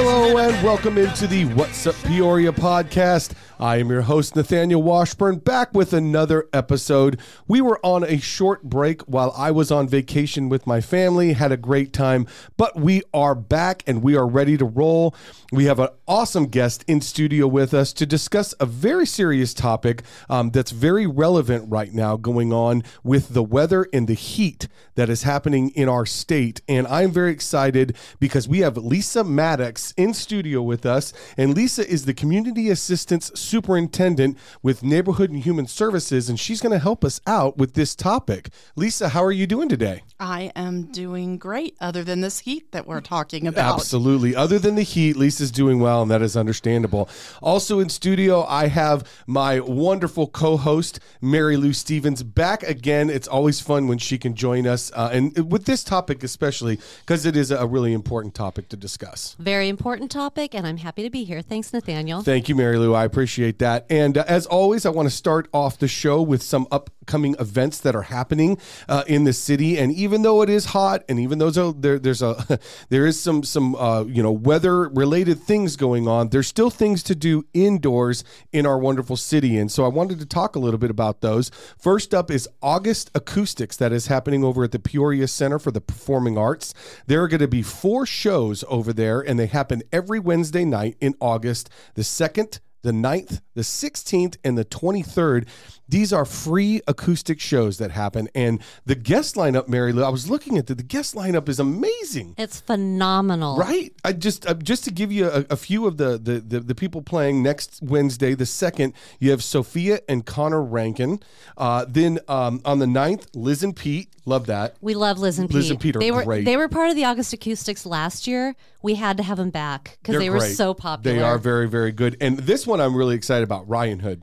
Hello and welcome into the What's Up Peoria podcast. I am your host, Nathaniel Washburn, back with another episode. We were on a short break while I was on vacation with my family, had a great time, but we are back and we are ready to roll. We have an awesome guest in studio with us to discuss a very serious topic um, that's very relevant right now going on with the weather and the heat that is happening in our state. And I'm very excited because we have Lisa Mattox in studio with us. And Lisa is the community assistance superintendent with Neighborhood and Human Services, and she's going to help us out with this topic. Lisa, how are you doing today? I am doing great, other than this heat that we're talking about. Absolutely. Other than the heat, Lisa's doing well, and that is understandable. Also in studio, I have my wonderful co host, Mary Lou Stevens, back again. It's always fun when she can join us, uh, and with this topic especially, because it is a really important topic to discuss. Very important topic, and I'm happy to be here. Thanks, Nathaniel. Thank you, Mary Lou. I appreciate that. And uh, as always, I want to start off the show with some upcoming events that are happening uh, in the city. And even though it is hot, and even though there, there's a there is some some uh, you know weather related things going on, there's still things to do indoors in our wonderful city. And so I wanted to talk a little bit about those. First up is August Acoustics that is happening over at the Peoria Center for the Performing Arts. There are going to be four shows over there, and they happen every Wednesday night in August. The second the 9th, the 16th, and the 23rd. These are free acoustic shows that happen. And the guest lineup, Mary Lou, I was looking at it, the guest lineup is amazing. It's phenomenal. Right? I just uh, just to give you a, a few of the, the, the, the, people playing next Wednesday, the 2nd, you have Sophia and Connor Rankin. Uh, then um, on the 9th, Liz and Pete. Love that. We love Liz and Liz Pete. and Pete are they were, great. They were part of the August Acoustics last year. We had to have them back because they were great. so popular. They are very, very good. And this one I'm really excited about, Ryanhood.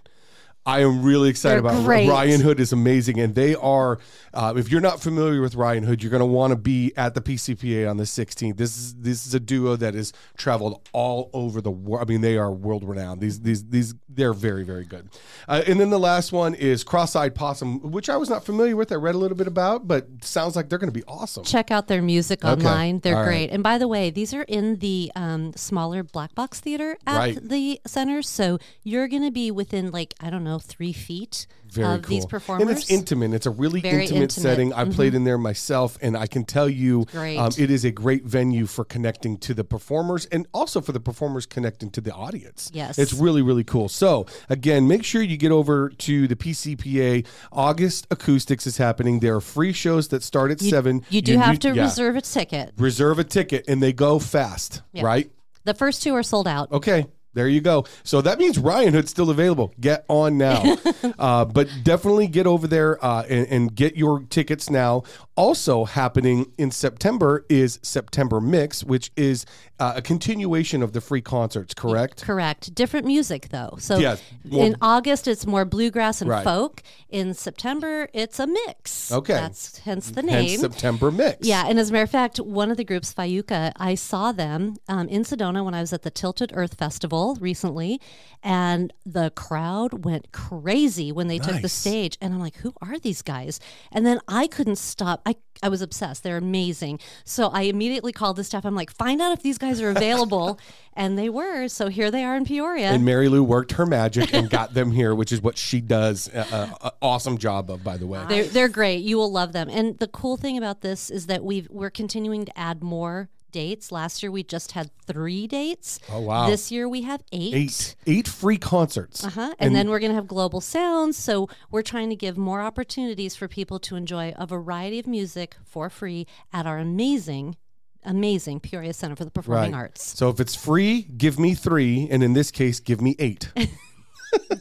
I am really excited They're about great. Ryanhood is amazing, and they are. Uh, if you're not familiar with Ryanhood, you're going to want to be at the PCPA on the 16th. This is this is a duo that has traveled all over the world. I mean, they are world renowned. These these these they're very very good. Uh, and then the last one is Cross-eyed Possum, which I was not familiar with. I read a little bit about, but sounds like they're going to be awesome. Check out their music Okay. online. They're All right. great. And by the way, these are in the um, smaller black box theater at Right. the center. So you're going to be within, like, I don't know, three feet Very of cool. these performers. And it's intimate. It's a really Very intimate, intimate. Mm-hmm. setting. I played in there myself, and I can tell you, um, it is a great venue for connecting to the performers, and also for the performers connecting to the audience. Yes. it's really really cool. So again, make sure you get over to the PCPA. August Acoustics is happening. There are free shows that start at You- seven. You do have to yeah. reserve a ticket. reserve a ticket, and they go fast, Yeah. right? The first two are sold out. Okay. There you go. So that means Ryanhood's still available. Get on now. uh, but definitely get over there uh, and, and get your tickets now. Also happening in September is September Mix, which is uh, a continuation of the free concerts, correct? Correct. Different music though. So Yes. Well- in August it's more bluegrass and Right. folk. In September it's a mix. Okay. That's hence the Hence name. September Mix. yeah, and as a matter of fact, one of the groups, Fayuca, I saw them um, in Sedona when I was at the Tilted Earth Festival recently, and the crowd went crazy when they took the stage. And I'm like, who are these guys? And then I couldn't stop. I, was obsessed. They're amazing. So I immediately called the staff. I'm like, find out if these guys are available. and they were. So here they are in Peoria. And Mary Lou worked her magic and got them here, which is what she does. Uh, uh, awesome job of, by the way. They're they're great. You will love them. And the cool thing about this is that we've we're continuing to add more dates. Last year we just had three dates. Oh, wow. This year we have eight. Eight, eight free concerts. Uh-huh. And, then we're going to have global sounds. So we're trying to give more opportunities for people to enjoy a variety of music for free at our amazing, amazing Peoria Center for the Performing Arts. So if it's free, give me three, and in this case, give me eight.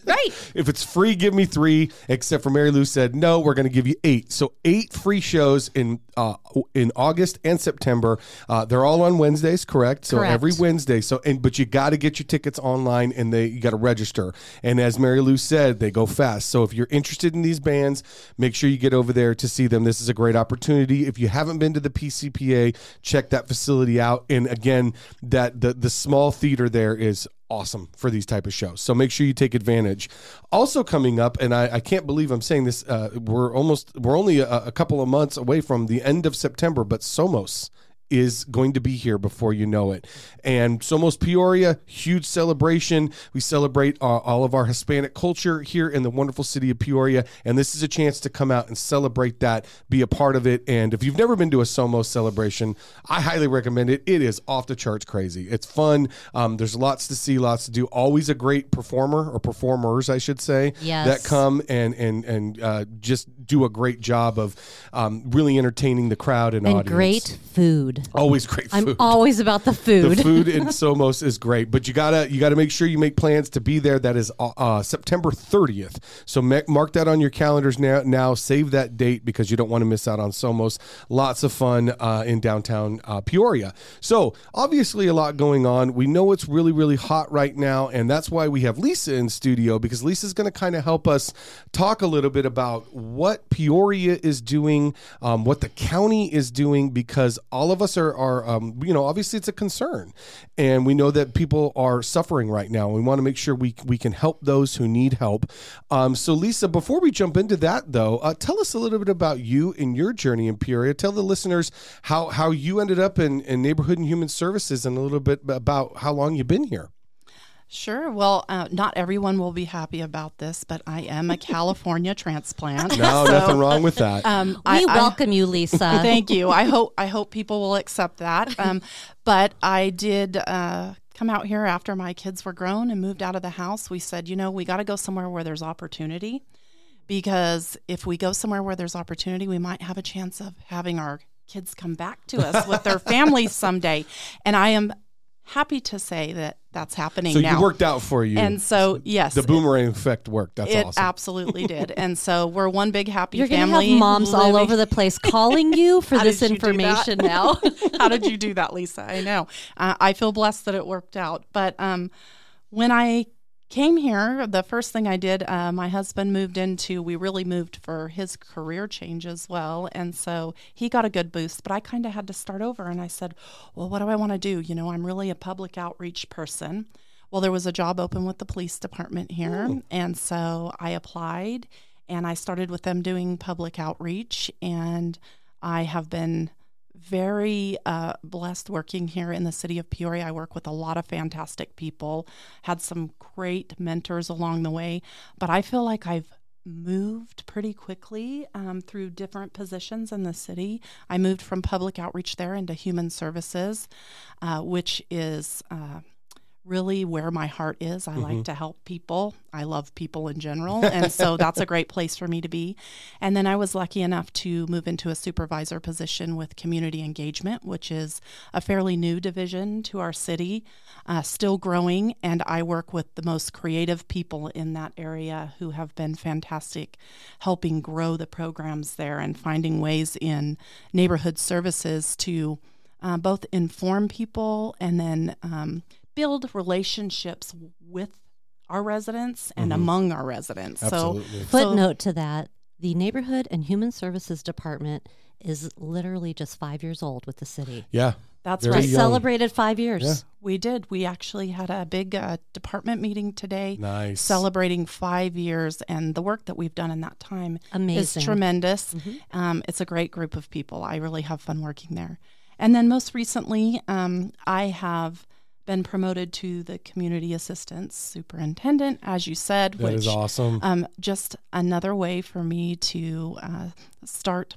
Right. If it's free, give me three. Except for Mary Lou said no, we're going to give you eight. So eight free shows in uh, in August and September. Uh, they're all on Wednesdays, correct? So Correct. every Wednesday. So and but you got to get your tickets online and they you got to register. And as Mary Lou said, they go fast. So if you're interested in these bands, make sure you get over there to see them. This is a great opportunity. If you haven't been to the PCPA, check that facility out. And again, that the the small theater there is awesome for these type of shows. So make sure you take advantage. Also coming up, and I, I can't believe I'm saying this. Uh, we're almost we're only a, a couple of months away from the end of September, but Somos is going to be here before you know it. And Somos Peoria, huge celebration. We celebrate uh, all of our Hispanic culture here in the wonderful city of Peoria. And this is a chance to come out and celebrate that, be a part of it. And if you've never been to a Somos celebration, I highly recommend it. It is off the charts crazy. It's fun. Um, there's lots to see, lots to do. Always a great performer or performers, I should say, Yes. that come and and and uh, just do a great job of um, really entertaining the crowd and, and audience. great food. Always great food. I'm always about the food. the food in Somos is great, but you gotta you gotta make sure you make plans to be there. That is uh, uh, September 30th. So ma- mark that on your calendars now. Now save that date because you don't want to miss out on Somos. Lots of fun uh, in downtown uh, Peoria. So obviously a lot going on. We know it's really really hot right now, and that's why we have Lisa in studio because Lisa's going to kind of help us talk a little bit about what Peoria is doing, um, what the county is doing, because all of us are, are um, you know, obviously it's a concern, and we know that people are suffering right now. We want to make sure we we can help those who need help. Um, so, Lisa, before we jump into that, though, uh, tell us a little bit about you and your journey in Peoria. Tell the listeners how how you ended up in, in neighborhood and human services, and a little bit about how long you've been here. Sure. Well, uh, not everyone will be happy about this, but I am a California transplant. No, So, nothing wrong with that. Um, we I, I- welcome you, Lisa. Thank you. I hope I hope people will accept that. Um, but I did uh, come out here after my kids were grown and moved out of the house. We said, you know, we got to go somewhere where there's opportunity, because if we go somewhere where there's opportunity, we might have a chance of having our kids come back to us with their families someday. And I am happy to say that that's happening so now. you worked out for you. and so yes, the boomerang effect worked. That's it awesome. absolutely did. And so we're one big happy You're going to family. have moms all over the place calling you for this you information now. How did you do that, Lisa? I know. Uh, I feel blessed that it worked out. But um, when I came here, the first thing I did, uh, my husband moved into, we really moved for his career change as well. And so he got a good boost, but I kind of had to start over. And I said, well, what do I want to do? You know, I'm really a public outreach person. Well, there was a job open with the police department here. And so I applied and I started with them doing public outreach. And I have been very uh, blessed working here in the city of Peoria. I work with a lot of fantastic people, had some great mentors along the way, but I feel like I've moved pretty quickly um, through different positions in the city. I moved from public outreach there into human services, uh, which is. Uh, really where my heart is. I like to help people. I love people in general. And so that's a great place for me to be. And then I was lucky enough to move into a supervisor position with community engagement, which is a fairly new division to our city, uh, still growing. And I work with the most creative people in that area who have been fantastic helping grow the programs there and finding ways in neighborhood services to uh, both inform people and then um, build relationships with our residents and among our residents. Absolutely. So, Footnote to that the Neighborhood and Human Services Department is literally just five years old with the city. yeah. that's Very right. Just young. celebrated five years. Yeah. We did. We actually had a big uh, department meeting today. Nice. Celebrating five years and the work that we've done in that time Amazing. is tremendous. Um, it's a great group of people. I really have fun working there. And then most recently, um, I have been promoted to the community assistance superintendent, as you said, That which is awesome. um, just another way for me to uh, start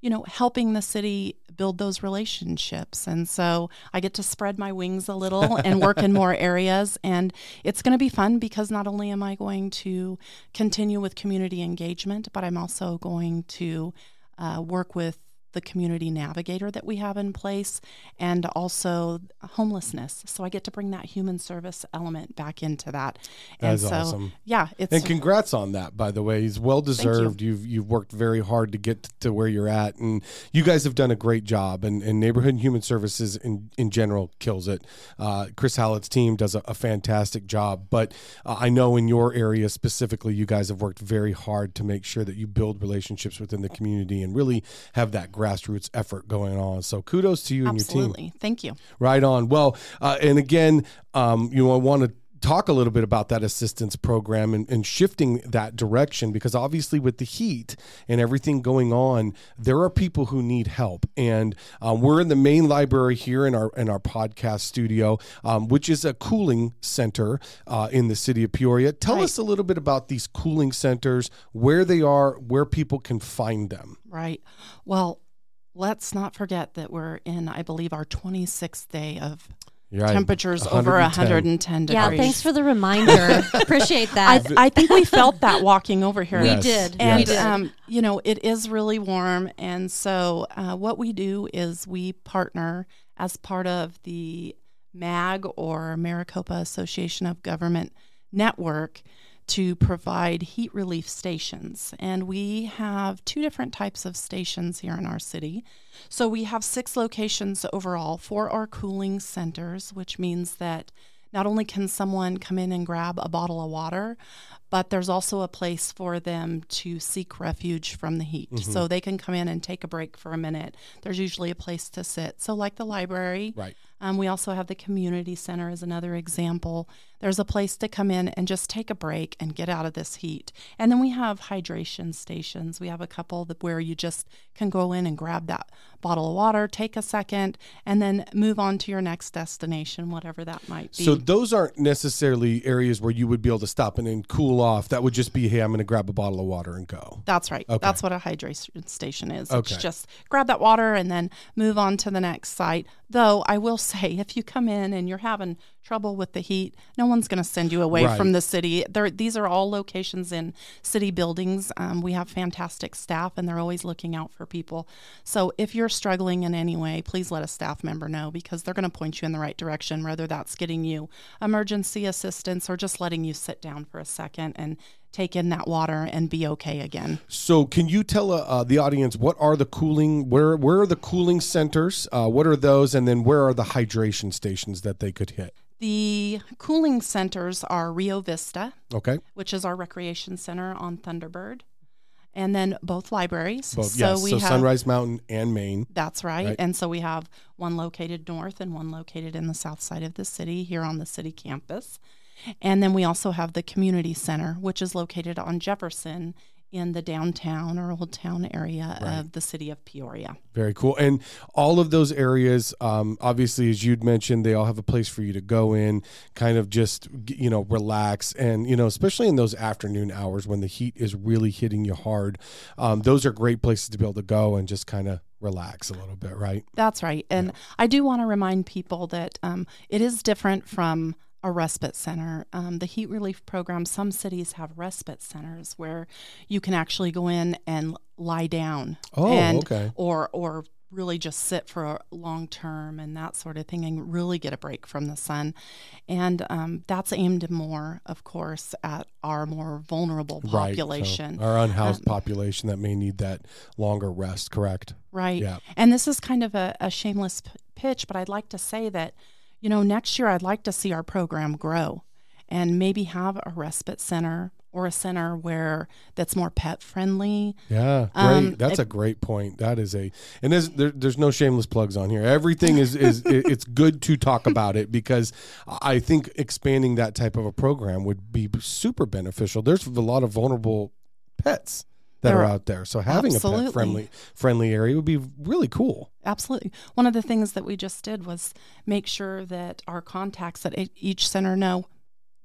you know helping the city build those relationships and so i get to spread my wings a little and work in more areas and it's going to be fun because not only am i going to continue with community engagement but i'm also going to uh, work with the community navigator that we have in place and also homelessness so i get to bring that human service element back into that That and so awesome. yeah it's And congrats on that, by the way. He's well deserved. You. have you've worked very hard to get to where you're at, and you guys have done a great job. And, and neighborhood and human services in in general kills it. Uh, Chris Hallett's team does a, a fantastic job. But uh, I know in your area specifically, you guys have worked very hard to make sure that you build relationships within the community and really have that grassroots effort going on. So kudos to you and your team. absolutely thank you Right on. Well, uh, and again, um, you know, I want to talk a little bit about that assistance program and, and, shifting that direction because obviously with the heat and everything going on there are people who need help and um, we're in the main library here in our in our podcast studio um, which is a cooling center uh, in the city of peoria tell Right. us a little bit about these cooling centers where they are where people can find them Right. Well, let's not forget that we're in, I believe, our 26th day of right. temperatures over 110. 110 degrees. Yeah, thanks for the reminder. Appreciate that. I think we felt that walking over here. we Yes. did. We And, did. um, you know, it is really warm. And so, uh, what we do is we partner as part of the MAG or Maricopa Association of Government Network to provide heat relief stations. And we have two different types of stations here in our city. So, we have six locations overall for our cooling centers, which means that not only can someone come in and grab a bottle of water, but there's also a place for them to seek refuge from the heat. So they can come in and take a break for a minute. There's usually a place to sit. So, like the library, right um, we also have the community center as another example. There's a place to come in and just take a break and get out of this heat. And then we have hydration stations. We have a couple that where you just can go in and grab that bottle of water, take a second, and then move on to your next destination, whatever that might be. So those aren't necessarily areas where you would be able to stop and then cool off. That would just be, hey, I'm going to grab a bottle of water and go. That's right. Okay. That's what a hydration station is. Okay. It's just grab that water and then move on to the next site. Though I will say, if you come in and you're having trouble with the heat, no one's going to send you away Right. from the city. There, these are all locations in city buildings. Um, we have fantastic staff, and they're always looking out for people. So if you're struggling in any way, please let a staff member know because they're going to point you in the right direction. Whether that's getting you emergency assistance or just letting you sit down for a second and take in that water and be okay again. So can you tell uh, uh, the audience what are the cooling, where, where are the cooling centers? Uh, what are those? And then where are the hydration stations that they could hit? The cooling centers are Rio Vista, Okay. which is our recreation center on Thunderbird, and then both libraries. Both, so yes. we so have Sunrise Mountain and Main. that's right. Right. And so we have one located north and one located in the south side of the city here on the city campus. And then we also have the community center, which is located on Jefferson in the downtown or old town area of the city of Peoria. Very cool. And all of those areas, um, obviously, as you'd mentioned, they all have a place for you to go in, kind of just, you know, relax. And, you know, especially in those afternoon hours when the heat is really hitting you hard, um, those are great places to be able to go and just kind of relax a little bit, right? That's right. And I do want to remind people that um, it is different from a respite center. Um, the heat relief program, some cities have respite centers where you can actually go in and lie down. Oh, and, okay. Or, or really just sit for a long term and that sort of thing and really get a break from the sun. And um, that's aimed more, of course, at our more vulnerable Right. So population. our unhoused Um, population that may need that longer rest, correct? Right. Yeah. And this is kind of a, a shameless p- pitch, but I'd like to say that, you know, next year I'd like to see our program grow and maybe have a respite center or a center where that's more pet friendly. Yeah, great. Um, That's it- a great point. That is a, and there's there, there's no shameless plugs on here. Everything is is it- it's good to talk about it because I think expanding that type of a program would be super beneficial. There's a lot of vulnerable pets that There are are- out there, so having a pet friendly friendly area would be really cool. Absolutely. One of the things that we just did was make sure that our contacts at each center know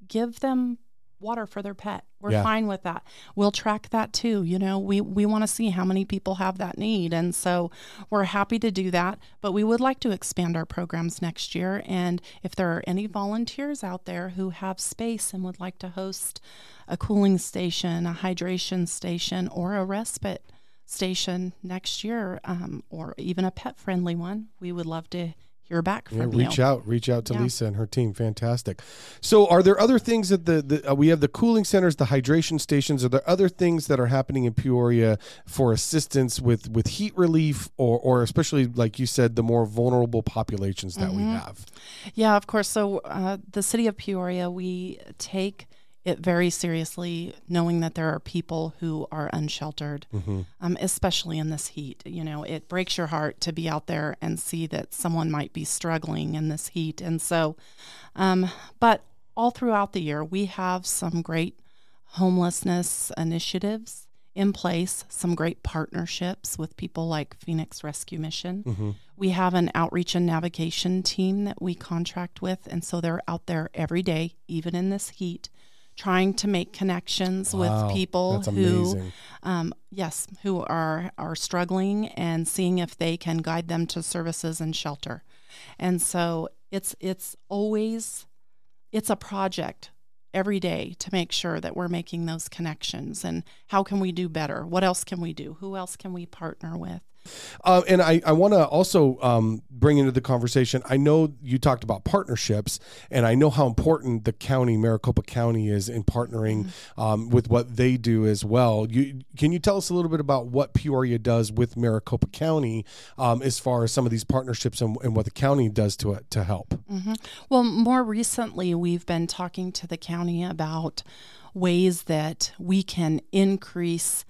give them water for their pet. We're Yeah. fine with that. We'll track that too. You know, we, we want to see how many people have that need. And so we're happy to do that. But we would like to expand our programs next year. And if there are any volunteers out there who have space and would like to host a cooling station, a hydration station, or a respite station next year, um, or even a pet friendly one, we would love to hear back Yeah, reach you. out, reach out to Yeah. Lisa and her team. Fantastic. So, are there other things that the, the uh, we have the cooling centers, the hydration stations? Are there other things that are happening in Peoria for assistance with with heat relief, or or especially like you said, the more vulnerable populations that we Mm-hmm. have? Yeah, of course. So, uh, the city of Peoria, we take it very seriously, knowing that there are people who are unsheltered, um, especially in this heat. You know, it breaks your heart to be out there and see that someone might be struggling in this heat. And so, um, but all throughout the year, we have some great homelessness initiatives in place, some great partnerships with people like Phoenix Rescue Mission. Mm-hmm. We have an outreach and navigation team that we contract with, and so they're out there every day, even in this heat, trying to make connections Wow, with people who, um, yes, who are are struggling and seeing if they can guide them to services and shelter. And so it's it's always it's a project every day to make sure that we're making those connections. And how can we do better? What else can we do? Who else can we partner with Uh, and I, I want to also um, bring into the conversation. I know you talked about partnerships, and I know how important the county, Maricopa County, is in partnering um, with what they do as well. You can you tell us a little bit about what Peoria does with Maricopa County um, as far as some of these partnerships and, and what the county does to it to help? Well, more recently, we've been talking to the county about ways that we can increase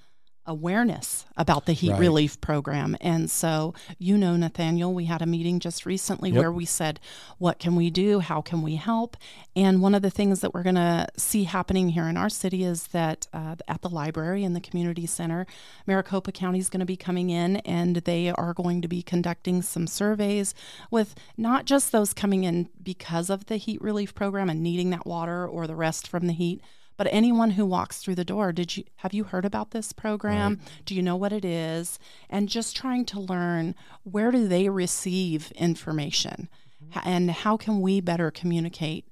awareness about the heat Right. relief program. And so, you know, Nathaniel, we had a meeting just recently Yep. where we said, what can we do? How can we help? And one of the things that we're going to see happening here in our city is that uh, at the library and the community center, Maricopa County is going to be coming in and they are going to be conducting some surveys with not just those coming in because of the heat relief program and needing that water or the rest from the heat, but anyone who walks through the door, did you have you heard about this program? Do you know what it is? And just trying to learn where do they receive information mm-hmm. H- and how can we better communicate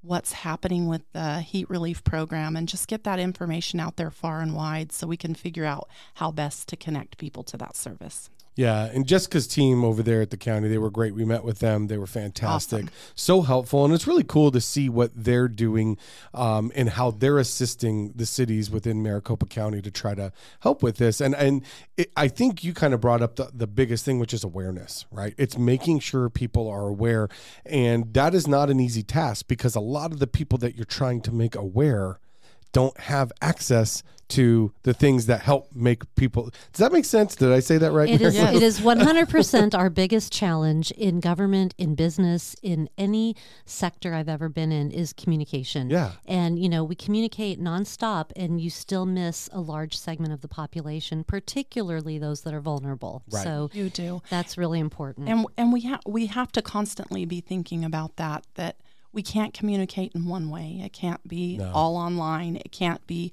what's happening with the heat relief program and just get that information out there far and wide so we can figure out how best to connect people to that service. Yeah, and Jessica's team over there at the county, they were great. We met with them; they were fantastic, Awesome. so helpful, and it's really cool to see what they're doing um, and how they're assisting the cities within Maricopa County to try to help with this. And and it, I think you kind of brought up the, the biggest thing, which is awareness. Right? It's making sure people are aware, and that is not an easy task because a lot of the people that you're trying to make aware don't have access to the things that help make people. Does that make sense? Did I say that right? It is. Mary? It is 100% our biggest challenge in government, in business, in any sector I've ever been in is communication. Yeah. And you know, we communicate nonstop, and you still miss a large segment of the population, particularly those that are vulnerable. Right. So You do. that's really important. And and we have we have to constantly be thinking about that that we can't communicate in one way. It can't be all online. It can't be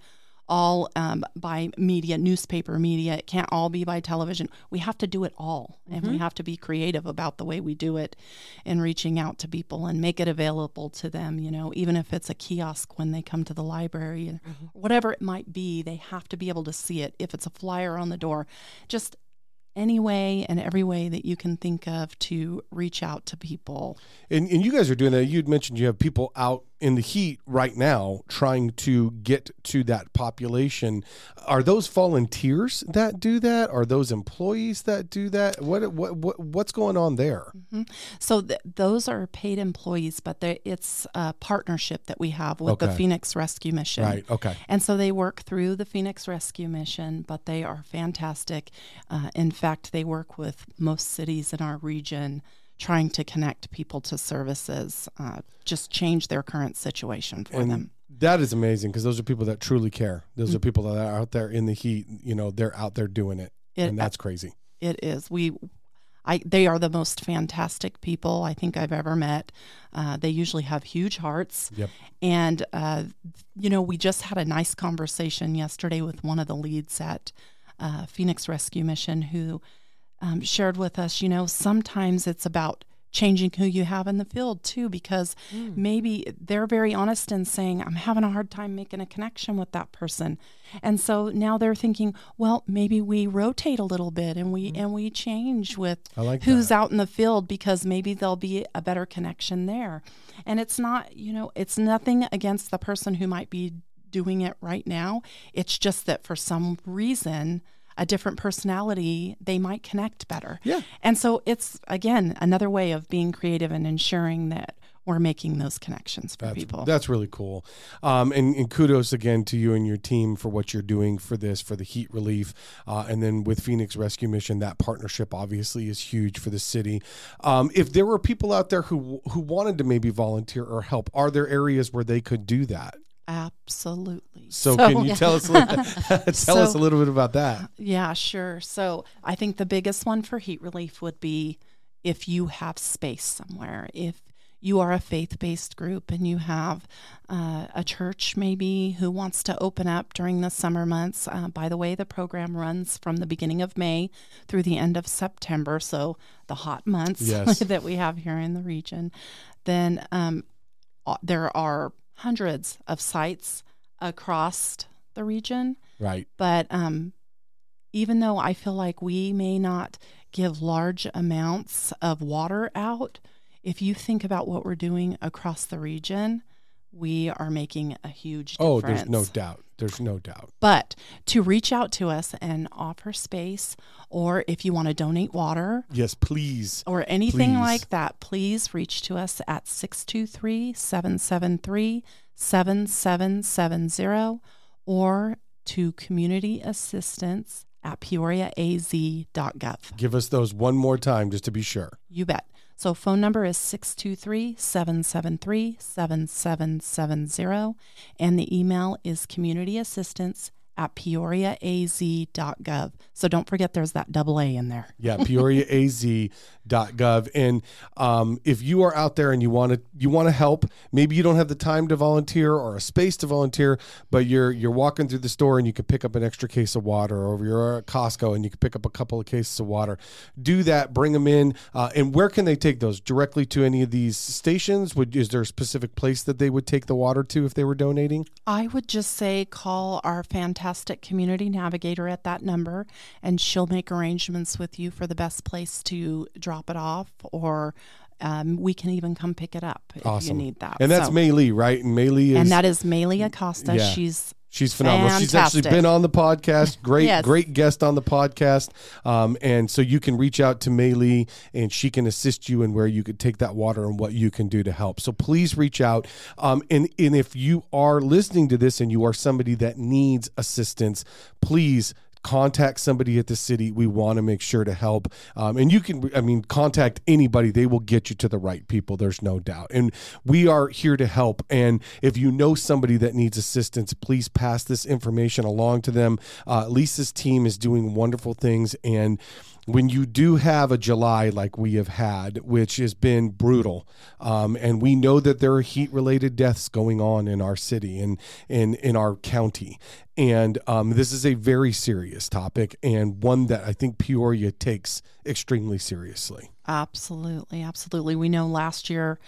all um, by media, newspaper media. It can't all be by television. We have to do it all, and we have to be creative about the way we do it, in reaching out to people and make it available to them. You know, even if it's a kiosk when they come to the library, and whatever it might be, they have to be able to see it. If it's a flyer on the door, just any way and every way that you can think of to reach out to people. And, and you guys are doing that. You'd mentioned you have people out in the heat right now trying to get to that population. Are those volunteers that do that? Are those employees that do that? What what, what what's going on there? So th- those are paid employees, but it's a partnership that we have with the Phoenix Rescue Mission. Right. Okay. And so they work through the Phoenix Rescue Mission, but they are fantastic. Uh, in fact, they work with most cities in our region trying to connect people to services, uh, just change their current situation for And them. that is amazing because those are people that truly care. Those are people that are out there in the heat. You know, they're out there doing it, It- and that's crazy. it is. We, I, they are the most fantastic people I think I've ever met. Uh, they usually have huge hearts. Yep. And, uh, you know, we just had a nice conversation yesterday with one of the leads at uh, Phoenix Rescue Mission who um, shared with us, you know, sometimes it's about changing who you have in the field too, because maybe they're very honest in saying, I'm having a hard time making a connection with that person. And so now they're thinking, well, maybe we rotate a little bit and we and we change with like who's out in the field because maybe there'll be a better connection there. And it's not, you know, it's nothing against the person who might be doing it right now. It's just that for some reason, a different personality, they might connect better. Yeah. And so it's again another way of being creative and ensuring that we're making those connections for That's, people. that's really cool. Um, and, and kudos again to you and your team for what you're doing for this, for the heat relief. Uh, and then with Phoenix Rescue Mission, that partnership obviously is huge for the city. Um, if there were people out there who, who wanted to maybe volunteer or help, are there areas where they could do that? Absolutely. So, can you tell us a little, tell So- us a little bit about that? Yeah, sure. So I think the biggest one for heat relief would be if you have space somewhere. If you are a faith based group and you have uh, a church maybe who wants to open up during the summer months. Uh, by the way, the program runs from the beginning of May through the end of September, so the hot months Yes. that we have here in the region. Then um, there are hundreds of sites across the region Right. but um, even though I feel like we may not give large amounts of water out, if you think about what we're doing across the region, we are making a huge Oh, there's no doubt. There's no doubt. But to reach out to us and offer space, or if you want to donate water Yes, please. or anything Please. like that, please reach to us at 623 773 7770 or to community assistance at peoriaaz.gov. Give us those one more time just to be sure. You bet. So phone number is 623-773-7770 and the email is community assistance at peoriaaz.gov. So don't forget there's that double A in there. Yeah, peoriaaz.gov. And um, if you are out there and you want to you want to help, maybe you don't have the time to volunteer or a space to volunteer, but you're you're walking through the store and you can pick up an extra case of water, or you're at Costco and you can pick up a couple of cases of water. Do that, bring them in. Uh, and where can they take those? Directly to any of these stations? Would is there a specific place that they would take the water to if they were donating? I would just say call our fantastic community navigator at that number, and she'll make arrangements with you for the best place to drop it off, or um, we can even come pick it up if Awesome. you need that. And that's So- Maylee, right? And Maylee is and that is Maylee Acosta. Yeah. She's She's phenomenal. She's actually been on the podcast. Great, Yes. great guest on the podcast. Um, and so you can reach out to Maylee and she can assist you in where you could take that water and what you can do to help. So please reach out. Um, and, and if you are listening to this and you are somebody that needs assistance, please contact somebody at the city. We want to make sure to help. Um, and you can, I mean, contact anybody. They will get you to the right people. There's no doubt. And we are here to help. And if you know somebody that needs assistance, please pass this information along to them. Uh, Lisa's team is doing wonderful things. And when you do have a July like we have had, which has been brutal, um, and we know that there are heat related deaths going on in our city and in, in our county. And um, this is a very serious topic and one that I think Peoria takes extremely seriously. absolutely, absolutely. We know last year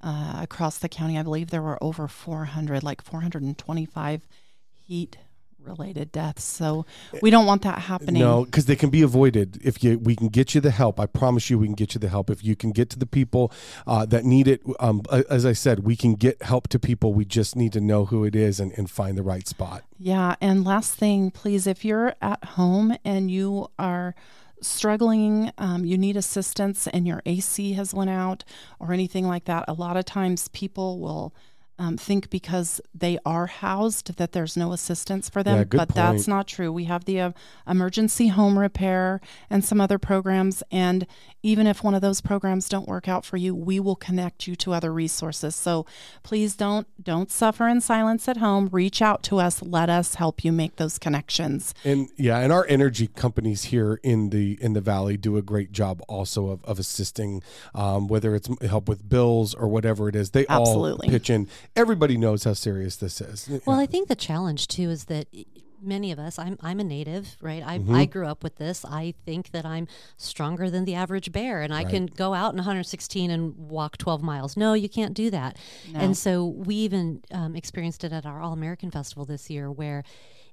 uh, across the county, I believe there were over 400, like 425 heat related deaths. So we don't want that happening. No, because they can be avoided if you. We can get you the help. I promise you, we can get you the help if you can get to the people uh, that need it. Um, as I said, we can get help to people. We just need to know who it is and, and find the right spot. Yeah, and last thing, please, if you're at home and you are struggling, um, you need assistance, and your AC has went out or anything like that, a lot of times people will. Um, think because they are housed that there's no assistance for them, Yeah, but that's not true. We have the uh, emergency home repair and some other programs, and even if one of those programs don't work out for you, we will connect you to other resources. So please don't don't suffer in silence at home. Reach out to us. Let us help you make those connections. And yeah, and our energy companies here in the in the valley do a great job also of, of assisting, um, whether it's help with bills or whatever it is. They Absolutely. all pitch in. Everybody knows how serious this is. Well, I think the challenge too is that many of us, I'm, I'm a native, right? I, Mm-hmm. I grew up with this. I think that I'm stronger than the average bear and I can go out in 116 and walk 12 miles. No, you can't do that. And so we even um, experienced it at our All American Festival this year where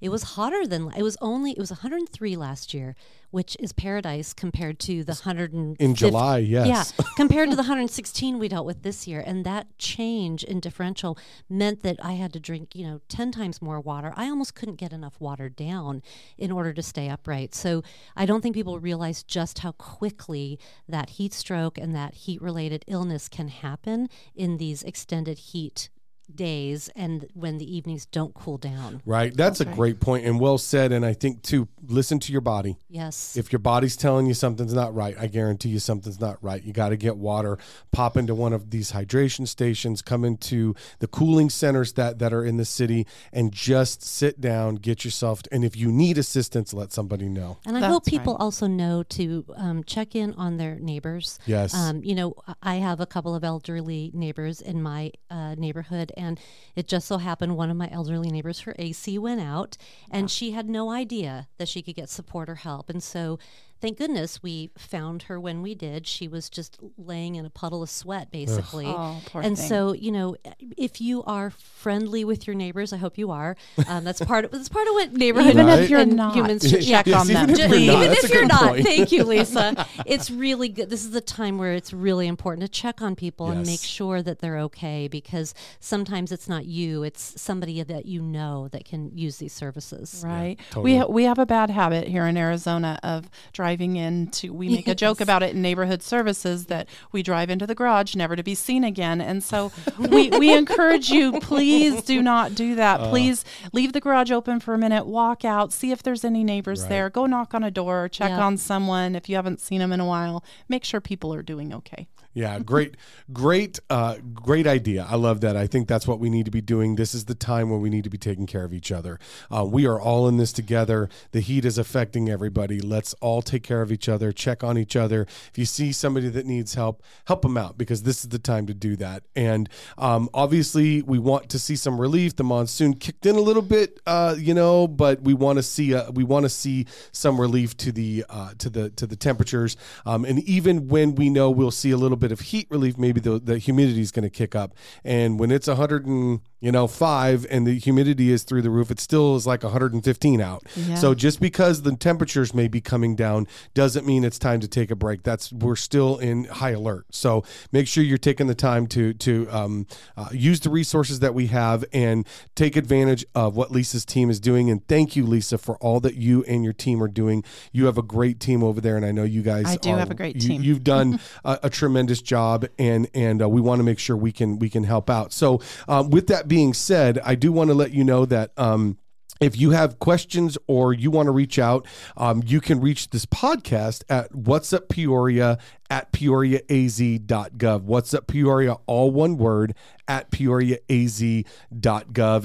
it was hotter than it was only it was 103 last year, which is paradise compared to the 100 In July, yes. Yeah, compared to the 116 we dealt with this year, and that change in differential meant that I had to drink, you know, 10 times more water. I almost couldn't get enough water down in order to stay upright. So I don't think people realize just how quickly that heat stroke and that heat related illness can happen in these extended heat days and when the evenings don't cool down. Right. That's, a right. great point and well said. And I think too, listen to your body. Yes. If your body's telling you something's not right, I guarantee you something's not right. You got to get water, pop into one of these hydration stations, come into the cooling centers that, that are in the city, and just sit down, get yourself. And if you need assistance, let somebody know. And I That's hope people right. also know to um, check in on their neighbors. Yes. Um, you know, I have a couple of elderly neighbors in my uh, neighborhood, and it just so happened one of my elderly neighbors, her AC went out, and she had no idea that she could get support or help. And so, thank goodness we found her when we did. She was just laying in a puddle of sweat, basically. Oh, poor and thing. so, you know, if you are friendly with your neighbors, I hope you are. Um, that's part of that's part of what neighborhood Even Right. if you're not, humans should check Yes, on even them. if you're not. even if you're not, point. thank you, Lisa. It's really good. This is the time where it's really important to check on people and make sure that they're okay because sometimes it's not you; it's somebody that you know that can use these services. Right. totally. We ha- we have a bad habit here in Arizona of driving into. We make a joke about it in neighborhood services that we drive into the garage never to be seen again. And so we we encourage you, please do not do that. Uh. Please leave the garage open for a minute, walk out, see if there's any neighbors Right. there. Go knock on a door, check Yeah. on someone if you haven't seen them in a while. Make sure people are doing okay. Yeah, great, great, uh, great idea. I love that. I think that's what we need to be doing. This is the time where we need to be taking care of each other. Uh, we are all in this together. The heat is affecting everybody. Let's all take care of each other, check on each other. If you see somebody that needs help, help them out because this is the time to do that. And um, obviously, we want to see some relief. The monsoon kicked in a little bit, uh, you know, but we want to see uh, we want to see some relief to the uh, to the to the temperatures. Um, and even when we know we'll see a little bit of heat relief, maybe the, the humidity is going to kick up. And when it's 100 and you know five and the humidity is through the roof, it still is like 115 out. Yeah. So just because the temperatures may be coming down doesn't mean it's time to take a break. That's we're still in high alert. So make sure you're taking the time to to um, uh, use the resources that we have and take advantage of what Lisa's team is doing. And thank you, Lisa, for all that you and your team are doing. You have a great team over there, and I know you guys. I do are- have a great you- team. You've done a, a tremendous job, and and uh, we want to make sure we can we can help out. So um, with that being said, I do want to let you know that. Um, if you have questions or you want to reach out, um, you can reach this podcast at What's Up Peoria at peoriaaz.gov. What's Up Peoria, all one word, at peoriaaz.gov.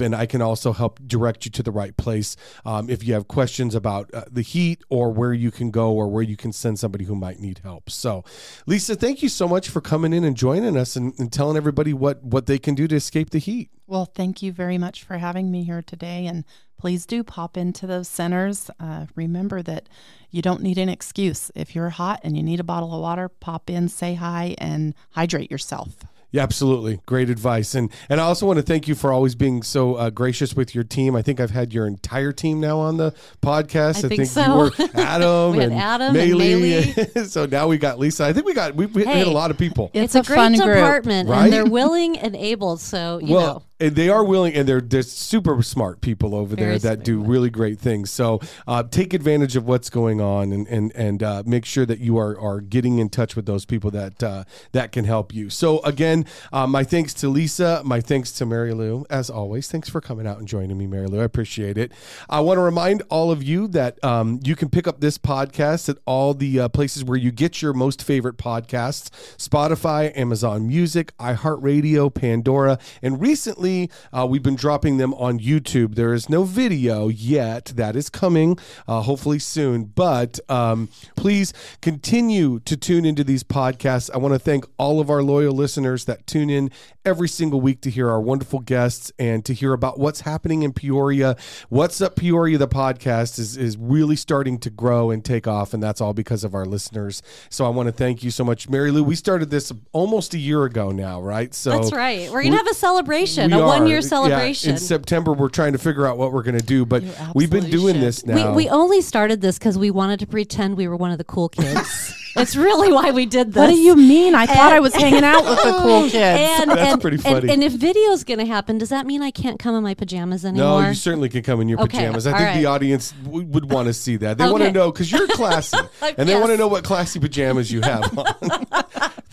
And I can also help direct you to the right place um, if you have questions about uh, the heat or where you can go or where you can send somebody who might need help. So, Lisa, thank you so much for coming in and joining us and, and telling everybody what, what they can do to escape the heat. Well, thank you very much for having me here today. And please do pop into those centers. Uh, remember that you don't need an excuse. If you're hot and you need a bottle of water, pop in, say hi, and hydrate yourself. Yeah, absolutely. Great advice. And and I also want to thank you for always being so uh, gracious with your team. I think I've had your entire team now on the podcast. I think you so. were Adam We and Adam and Maylee. so now we got Lisa. I think we got we, we hit a lot of people. It's, a, a, great fun group. department, right? and they're willing and able. So you know. And they are willing, and they're they're super smart people over there that do really great things. So uh, take advantage of what's going on, and and and uh, make sure that you are are getting in touch with those people that uh, that can help you. So again, uh, my thanks to Lisa, my thanks to Mary Lou, as always. Thanks for coming out and joining me, Mary Lou. I appreciate it. I want to remind all of you that um, you can pick up this podcast at all the uh, places where you get your most favorite podcasts: Spotify, Amazon Music, iHeartRadio, Pandora, and recently uh, we've been dropping them on YouTube. There is no video yet; that is coming, uh, hopefully soon. But um, please continue to tune into these podcasts. I want to thank all of our loyal listeners that tune in every single week to hear our wonderful guests and to hear about what's happening in Peoria. What's Up Peoria, the podcast, is, is really starting to grow and take off, and that's all because of our listeners. So I want to thank you so much. Mary Lou, we started this almost a year ago now, right? So That's right. We're gonna have a celebration. We a are. one year celebration. Yeah, celebration. in September, we're trying to figure out what we're going to do, but we've been doing should. this now. we, we only started this because we wanted to pretend we were one of the cool kids. it's really why we did this. What do you mean? I thought I was hanging out with the cool kids. And, That's and, pretty funny. And, if video's going to happen, does that mean I can't come in my pajamas anymore? no, you certainly can come in your Okay, pajamas. I all think the audience w- would want to see that. They want to know because you're classy, and they Yes. want to know what classy pajamas you have on.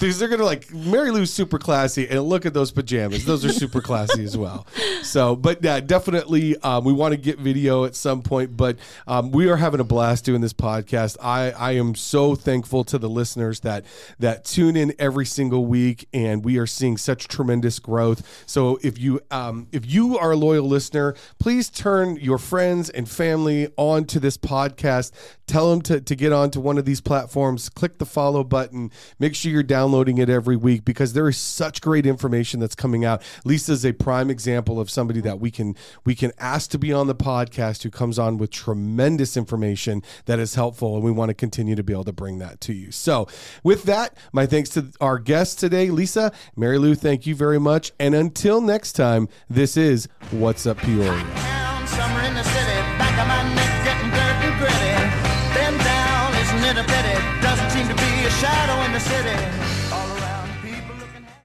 Because they're gonna like Mary Lou's super classy, and look at those pajamas; those are super classy as well. So, but yeah, definitely, um, we want to get video at some point. But um, we are having a blast doing this podcast. I I am so thankful to the listeners that that tune in every single week, and we are seeing such tremendous growth. So if you um, if you are a loyal listener, please turn your friends and family on to this podcast. Tell them to, to get onto one of these platforms. Click the follow button. Make sure you're downloading it every week because there is such great information that's coming out. Lisa's a prime example of somebody that we can we can ask to be on the podcast who comes on with tremendous information that is helpful, and we want to continue to be able to bring that to you. So, with that, my thanks to our guests today, Lisa, Mary Lou. Thank you very much, and until next time, this is What's Up Peoria.